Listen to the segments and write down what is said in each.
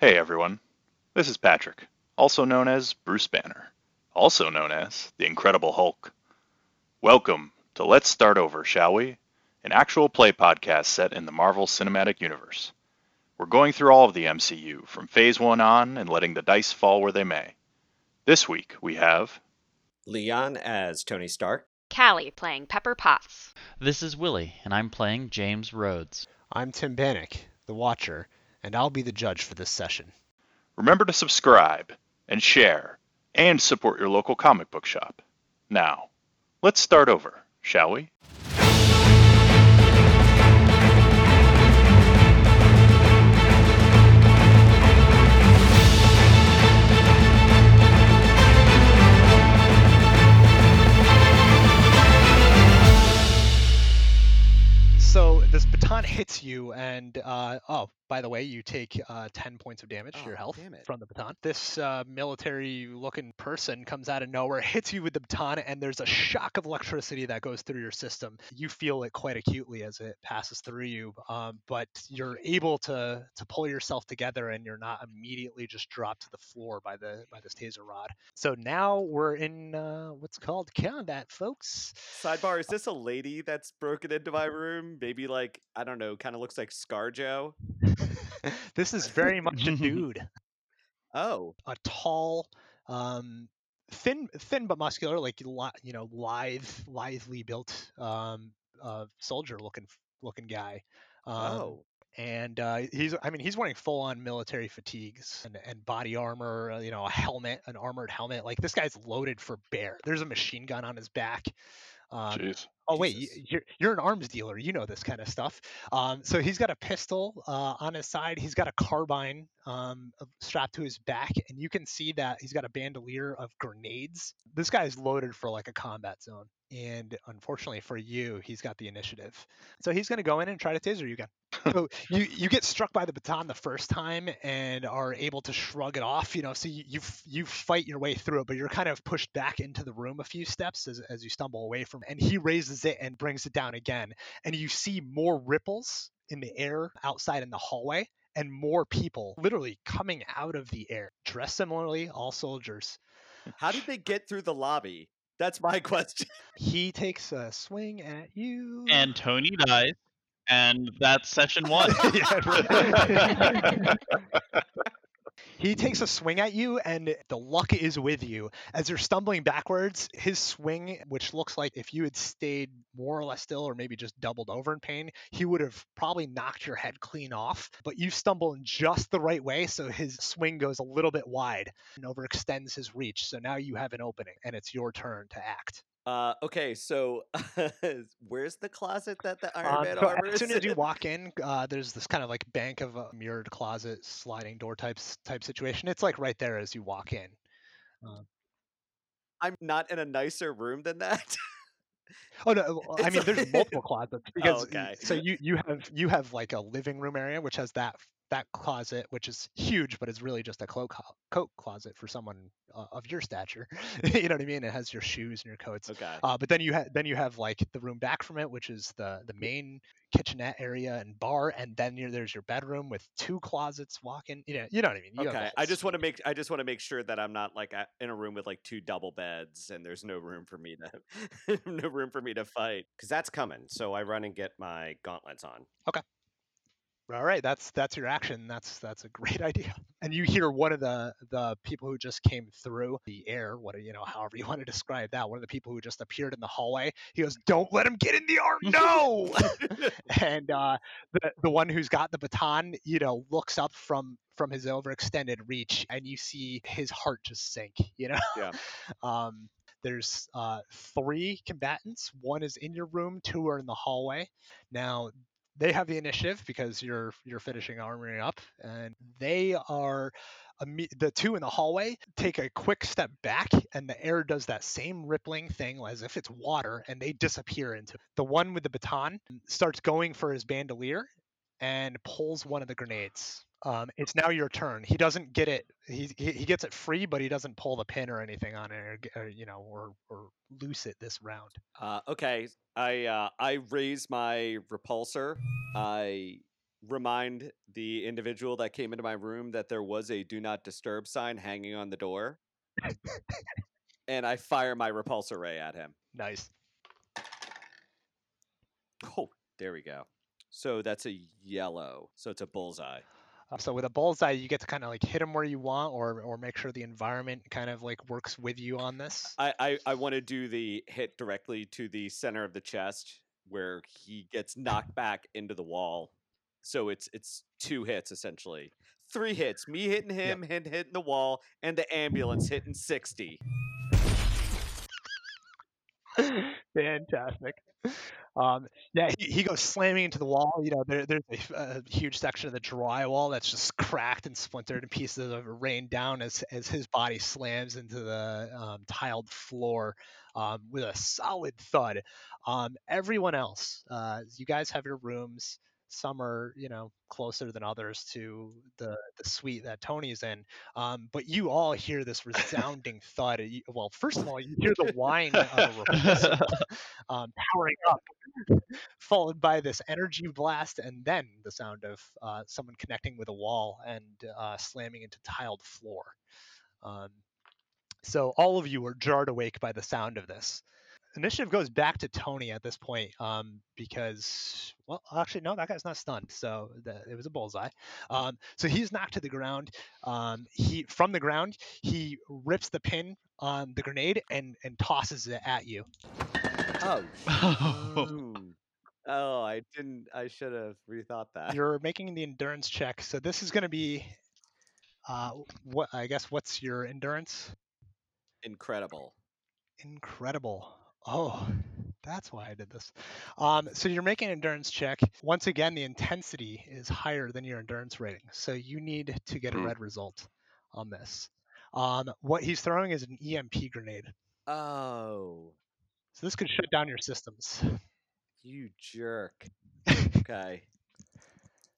Hey everyone, this is Patrick, also known as Bruce Banner, also known as the Incredible Hulk. Welcome to Let's Start Over, shall we? An actual play podcast set in the Marvel Cinematic Universe. We're going through all of the MCU from phase one on and letting the dice fall where they may. This week we have Leon as Tony Stark. Callie playing Pepper Potts. This is Willie, and I'm playing James Rhodes. I'm Tim Bannock, the Watcher, and I'll be the judge for this session. Remember to subscribe and share and support your local comic book shop. Now, let's start over, shall we? So this baton hits you, and uh, oh, by the way, you take uh, 10 points of damage to your Oh, health from the baton. This uh, military-looking person comes out of nowhere, hits you with the baton, and there's a shock of electricity that goes through your system. You feel it quite acutely as it passes through you, um, but you're able to to pull yourself together, and you're not immediately just dropped to the floor by the by this taser rod. So now we're in uh, what's called combat, folks. Sidebar: Is this a lady that's broken into my room? Maybe like I don't know, kind of looks like ScarJo. this is very much a dude. Oh, a tall, um, thin, thin but muscular, like you know, lithe, lithely built, um, uh, soldier-looking, looking guy. Um, oh, and uh, he's, I mean, he's wearing full-on military fatigues and, and body armor. uh, You know, a helmet, an armored helmet. Like this guy's loaded for bear. There's a machine gun on his back. Um, Jeez. Oh wait, Jesus. you're you're an arms dealer. You know this kind of stuff. Um, so he's got a pistol uh, on his side. He's got a carbine um, strapped to his back, and you can see that he's got a bandolier of grenades. This guy's loaded for like a combat zone. And unfortunately for you, he's got the initiative. So he's going to go in and try to taser you again. so you you get struck by the baton the first time and are able to shrug it off. You know, so you you, you fight your way through it, but you're kind of pushed back into the room a few steps as, as you stumble away from. it. And he raises it and brings it down again, and you see more ripples in the air outside in the hallway. And more people literally coming out of the air, dressed similarly, all soldiers. how did they get through the lobby? That's my question. He takes a swing at you. And Tony dies, and that's session one. Yeah, he takes a swing at you, and the luck is with you. As you're stumbling backwards, his swing, which looks like if you had stayed more or less still, or maybe just doubled over in pain, he would have probably knocked your head clean off. But you stumble in just the right way, so his swing goes a little bit wide and overextends his reach. So now you have an opening, and it's your turn to act. Uh, okay, so where's the closet that the Iron Um, Man so as soon as you walk in, uh, there's this kind of like bank of a mirrored closet, sliding door types type situation. It's like right there as you walk in. I'm not in a nicer room than that. Oh no, I mean there's multiple closets because y- okay. so you you have you have like a living room area which has that that closet which is huge but it's really just a cloak coat closet for someone uh, of your stature. you know what I mean? It has your shoes and your coats. okay. Uh, but then you have then you have like the room back from it, which is the the main kitchenette area and bar, and then there's your bedroom with two closets walking. You know, you know what I mean. You Okay, I just want to make I just want to make sure that I'm not like in a room with like two double beds and there's no room for me to no room for me to fight because that's coming. So I run and get my gauntlets on. All right, that's that's your action. That's that's a great idea. And you hear one of the the people who just came through the air, what you know, however you want to describe that, one of the people who just appeared in the hallway. He goes, "Don't let him get in the arm, no!" and uh, the the one who's got the baton, you know, looks up from from his overextended reach, and you see his heart just sink. You know. Yeah. um, there's uh, three combatants. One is in your room. Two are in the hallway. Now they have the initiative because you're you're finishing armoring up, and they are the two in the hallway take a quick step back, and the air does that same rippling thing as if it's water, and they disappear into it. The one with the baton starts going for his bandolier and pulls one of the grenades. Um, it's now your turn. He doesn't get it. He, he he gets it free, but he doesn't pull the pin or anything on it, or, or you know, or or loose it this round. Uh, okay, I uh, I raise my repulsor. I remind the individual that came into my room that there was a do not disturb sign hanging on the door. and I fire my repulsor ray at him. Nice. Oh, there we go. So that's a yellow. So it's a bullseye. Uh, so with a bullseye, you get to kind of like hit him where you want, or or make sure the environment kind of like works with you on this. I, I, I want to do the hit directly to the center of the chest where he gets knocked back into the wall. So it's it's two hits essentially. Three hits. Me hitting him, him hitting the wall, and the ambulance hitting 60. Fantastic. Um, yeah, he, he goes slamming into the wall. You know, there, there's a, a huge section of the drywall that's just cracked and splintered, and pieces of it rain down as as his body slams into the um, tiled floor um, with a solid thud. Um, everyone else, uh, you guys have your rooms. Some are, you know, closer than others to the the suite that Tony's in. Um, but you all hear this resounding thud. Well, first of all, you hear the whine of a um, powering up, followed by this energy blast, and then the sound of uh, someone connecting with a wall and uh, slamming into tiled floor. Um, so all of you are jarred awake by the sound of this. Initiative goes back to Tony at this point um, because, well, actually, no, that guy's not stunned, so the, it was a bullseye. Um, so he's knocked to the ground. Um, he from the ground, he rips the pin on the grenade and and tosses it at you. Oh. Oh. Oh, I didn't. I should have rethought that. You're making the endurance check, so this is going to be, uh, what I guess, what's your endurance? Incredible. Incredible. Oh, that's why I did this. Um, so you're making an endurance check. Once again, the intensity is higher than your endurance rating, so you need to get a Hmm. red result on this. Um, what he's throwing is an EMP grenade, Oh, so this could shut down your systems. you jerk. Okay.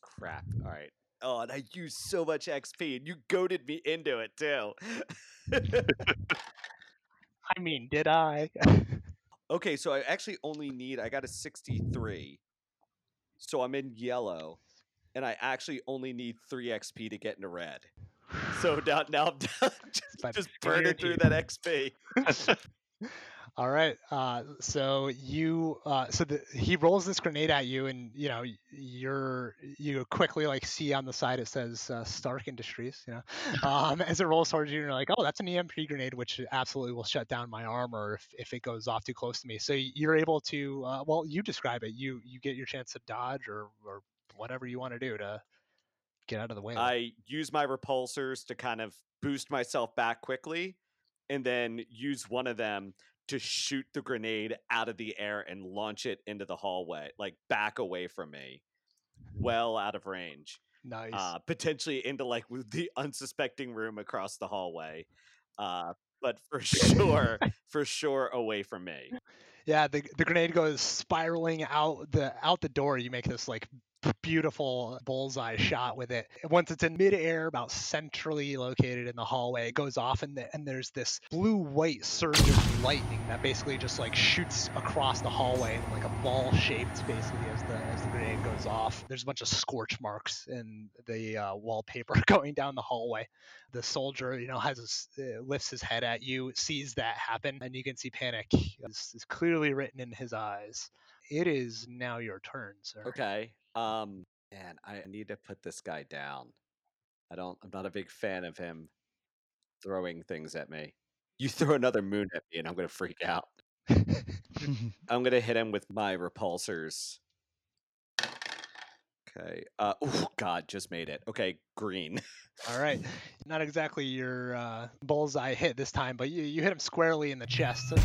Crap. All right. Oh, and I used so much XP, and you goaded me into it too. I mean, did I? okay, so I actually only need. I got a 63, so I'm in yellow, and I actually only need three XP to get into red. So now, now I'm done. By just, just the skin of your burning through that XP. All right. Uh, so you, uh, so the, he rolls this grenade at you, and you know you're you quickly like see on the side it says uh, Stark Industries. You know, um, as it rolls towards you, you're like, oh, that's an EMP grenade, which absolutely will shut down my armor if, if it goes off too close to me. So you're able to, uh, well, you describe it. You you get your chance to dodge or or whatever you want to do to get out of the way. I use my repulsors to kind of boost myself back quickly, and then use one of them to shoot the grenade out of the air and launch it into the hallway, like back away from me, well out of range, nice. uh, potentially into like the unsuspecting room across the hallway, uh, but for sure, for sure, away from me. Yeah, the the grenade goes spiraling out the out the door. You make this like beautiful bullseye shot with it. Once it's in midair, about centrally located in the hallway, it goes off, and the, and there's this blue white surge of lightning that basically just like shoots across the hallway in like a ball shaped basically as the as the grenade goes off. There's a bunch of scorch marks in the uh, wallpaper going down the hallway. The soldier, you know, has uh, lifts his head at you, sees that happen, and you can see panic is clearly written in his eyes. It is now your turn, sir. Okay. Um, man, I need to put this guy down. I don't. I'm not a big fan of him throwing things at me. You throw another moon at me, and I'm gonna freak out. I'm gonna hit him with my repulsors. Okay. Uh. Oh God, just made it. Okay, green. All right. Not exactly your uh, bullseye hit this time, but you, you hit him squarely in the chest, um,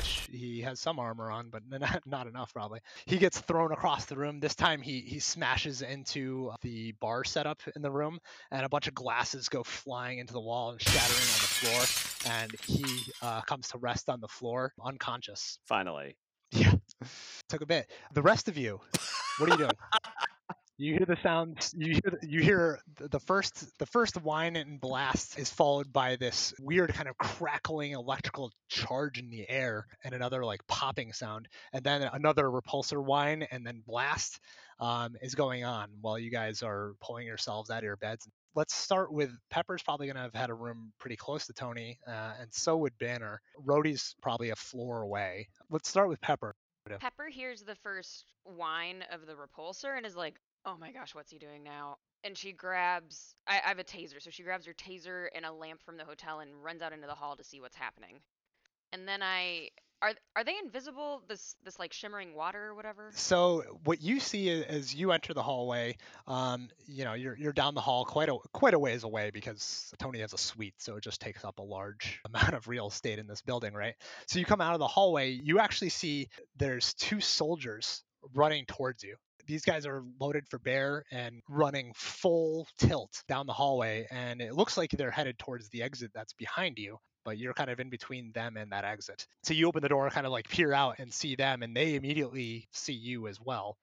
which he has some armor on, but not, not enough probably. He gets thrown across the room. This time he, he smashes into the bar setup in the room, and a bunch of glasses go flying into the wall and shattering on the floor. And he uh, comes to rest on the floor, unconscious. Finally. Yeah. Took a bit. The rest of you, what are you doing? You hear the sounds. You hear. The, you hear the first. The first whine and blast is followed by this weird kind of crackling electrical charge in the air, and another like popping sound, and then another repulsor whine, and then blast. um, is going on while you guys are pulling yourselves out of your beds. Let's start with Pepper's probably going to have had a room pretty close to Tony, uh, and so would Banner. Rhodey's probably a floor away. Let's start with Pepper. Pepper hears the first whine of the repulsor and is like, oh my gosh, what's he doing now? And she grabs, I, I have a taser, so she grabs her taser and a lamp from the hotel and runs out into the hall to see what's happening. And then I, are are they invisible? This this like shimmering water or whatever? So what you see as you enter the hallway, um, you know, you're you're down the hall quite a quite a ways away because Tony has a suite, so it just takes up a large amount of real estate in this building, right? So you come out of the hallway, you actually see there's two soldiers running towards you. These guys are loaded for bear and running full tilt down the hallway, and it looks like they're headed towards the exit that's behind you but you're kind of in between them and that exit. So you open the door, kind of like peer out and see them, and they immediately see you as well.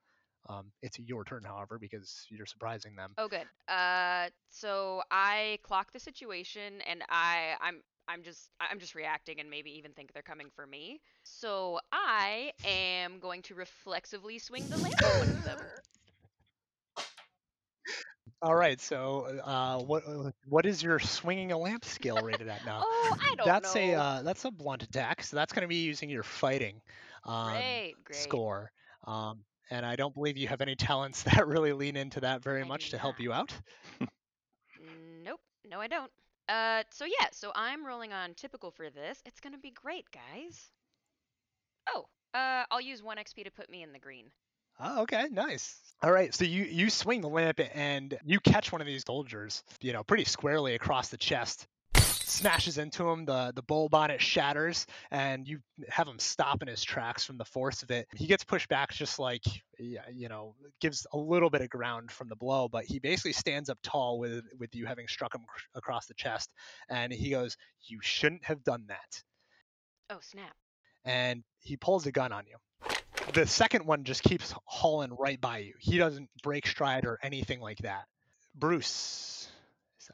Um, it's your turn, however, because you're surprising them. Oh, good. Uh, so I clock the situation, and I I'm I'm just I'm just reacting, and maybe even think they're coming for me. So I am going to reflexively swing the lamp at them. All right, so uh, what uh, what is your swinging a lamp skill rated at now? Oh, I don't that's know. a uh, that's a blunt attack, so that's going to be using your fighting um, great, great. score. Um, and I don't believe you have any talents that really lean into that very I much to help you out. Nope, no, I don't. Uh, so yeah, so I'm rolling on typical for this. It's gonna be great, guys. Oh, uh, I'll use one XP to put me in the green. Oh, okay, nice. All right, so you you swing the lamp and you catch one of these soldiers, you know, pretty squarely across the chest. Smashes into him, the the bulb on it shatters, and you have him stop in his tracks from the force of it. He gets pushed back, just like you know, gives a little bit of ground from the blow, but he basically stands up tall with with you having struck him cr- across the chest, and he goes, "You shouldn't have done that." Oh snap! and he pulls a gun on you. The second one just keeps hauling right by you. He doesn't break stride or anything like that. Bruce,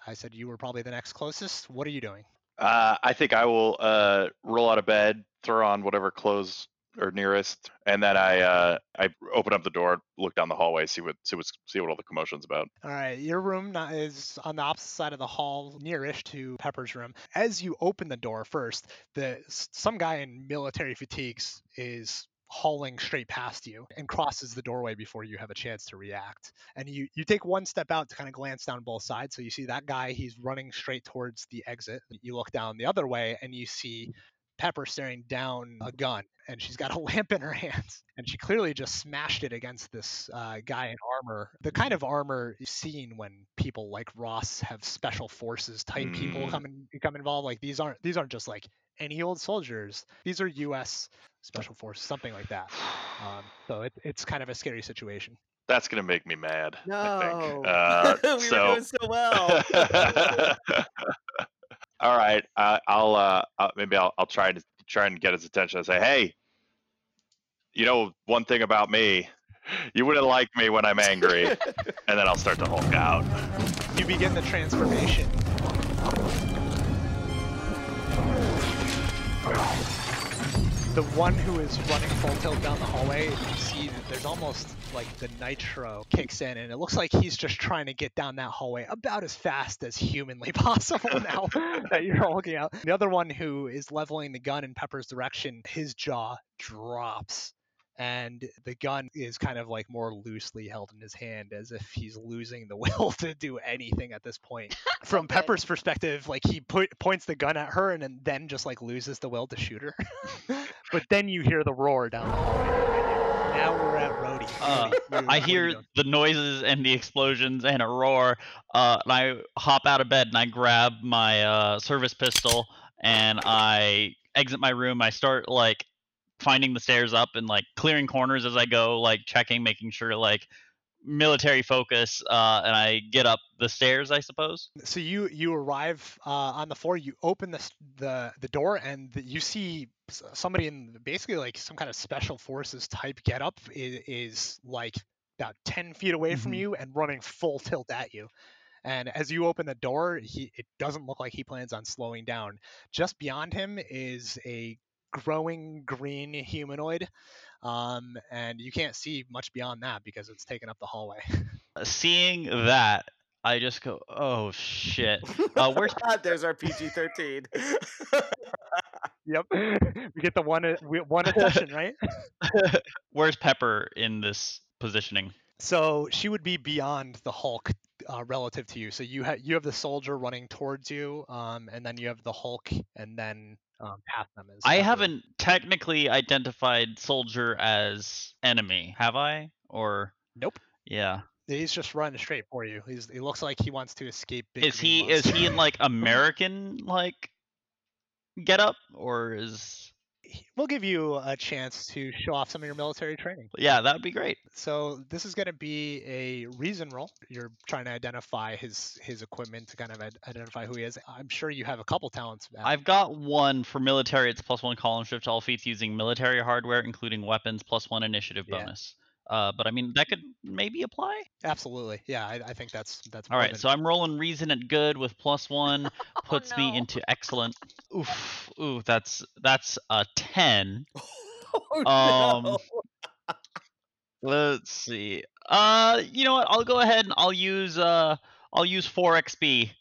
I said you were probably the next closest. What are you doing? Uh, I think I will uh, roll out of bed, throw on whatever clothes are nearest, and then I uh, I open up the door, look down the hallway, see what see what see what all the commotion's about. All right, your room is on the opposite side of the hall, nearish to Pepper's room. As you open the door first, the some guy in military fatigues is hauling straight past you and crosses the doorway before you have a chance to react. And you you take one step out to kind of glance down both sides. So you see that guy, he's running straight towards the exit. You look down the other way and you see Pepper staring down a gun, and she's got a lamp in her hands, and she clearly just smashed it against this uh, guy in armor. The kind of armor seen when people like Ross have special forces type people Mm. come in, come involved. Like these aren't these aren't just like any old soldiers. These are U.S. special forces, something like that. Um, so it, it's kind of a scary situation. That's gonna make me mad. I No, think. Uh, we so, were doing so well. all right, uh, I'll uh, uh, maybe I'll, I'll try to try and get his attention and say, hey, you know one thing about me, you wouldn't like me when I'm angry, and then I'll start to hulk out. You begin the transformation. The one who is running full tilt down the hallway, you see that there's almost like the nitro kicks in, and it looks like he's just trying to get down that hallway about as fast as humanly possible now that you're looking out. The other one who is leveling the gun in Pepper's direction, his jaw drops and the gun is kind of like more loosely held in his hand as if he's losing the will to do anything at this point from good. pepper's perspective like he put, points the gun at her and then, then just like loses the will to shoot her but then you hear the roar down the hallway now we're at Rhodey. Uh, I what are you hear the noises and the explosions and a roar, uh, and I hop out of bed and I grab my uh, service pistol and I exit my room. I start like finding the stairs up and like clearing corners as I go, like checking, making sure like military focus, uh, and I get up the stairs. I suppose. so you you arrive uh, on the floor you open the the, the door and the, you see somebody in basically like some kind of special forces type getup is, is like about 10 feet away from Mhm. you and running full tilt at you and as you open the door he it doesn't look like he plans on slowing down just beyond him is a growing green humanoid um, and you can't see much beyond that because it's taken up the hallway. Seeing that, I just go, "Oh shit!" Uh, where's There's our PG thirteen. yep, we get the one a, one a session, right? where's Pepper in this positioning? So she would be beyond the Hulk uh, relative to you. So you have you have the soldier running towards you, um, and then you have the Hulk, and then um, past them is. I haven't technically identified Soldier as enemy, have I? Or Nope. yeah, He's just running straight for you. He's he looks like he wants to escape. Big is Green he is he in like American like get up or is We'll give you a chance to show off some of your military training. yeah that would be great. So this is going to be a reason roll. You're trying to identify his his equipment to kind of id- identify who he is. I'm sure you have a couple talents. Matt. I've got one for military. It's plus one column shift to all feats using military hardware, including weapons, plus one initiative Yeah. bonus. Uh, but I mean that could maybe apply. Absolutely, yeah. I, I think that's that's. All right, than- so I'm rolling reason at good with plus one, puts oh, me into excellent. Oof, ooh, that's that's a ten. oh, Um, no. Let's see. Uh, you know what? I'll go ahead and I'll use uh I'll use four XP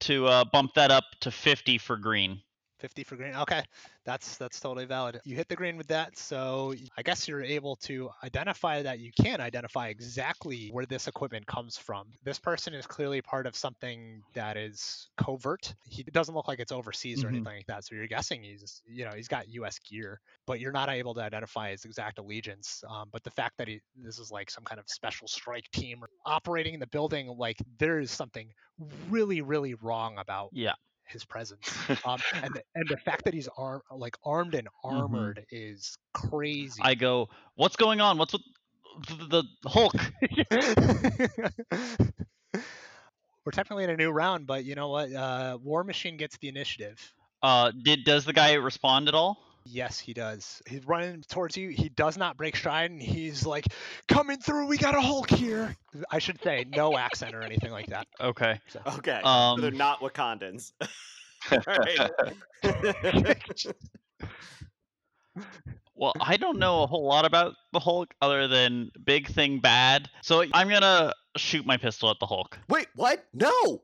to uh bump that up to fifty for green. 50 for green. Okay, that's that's totally valid. You hit the green with that, so I guess you're able to identify that you can identify exactly where this equipment comes from. This person is clearly part of something that is covert. He doesn't look like it's overseas or Mhm. anything like that. So you're guessing he's you know he's got U.S. gear, but you're not able to identify his exact allegiance. Um, but the fact that he this is like some kind of special strike team operating in the building, like there is something really really wrong about Yeah. His presence um, and the, and the fact that he's armed, like armed and armored, is crazy. I go, what's going on? What's with the, the Hulk? We're technically in a new round, but you know what? Uh, War Machine gets the initiative. Uh, did does the guy respond at all? Yes, he does. He's running towards you. He does not break stride, and he's like, "Coming through. We got a Hulk here." I should say no accent or anything like that. Okay. So. Okay, Um, so they're not Wakandans. Alright. Well, I don't know a whole lot about the Hulk other than big thing bad. So I'm gonna shoot my pistol at the Hulk. Wait, what? No!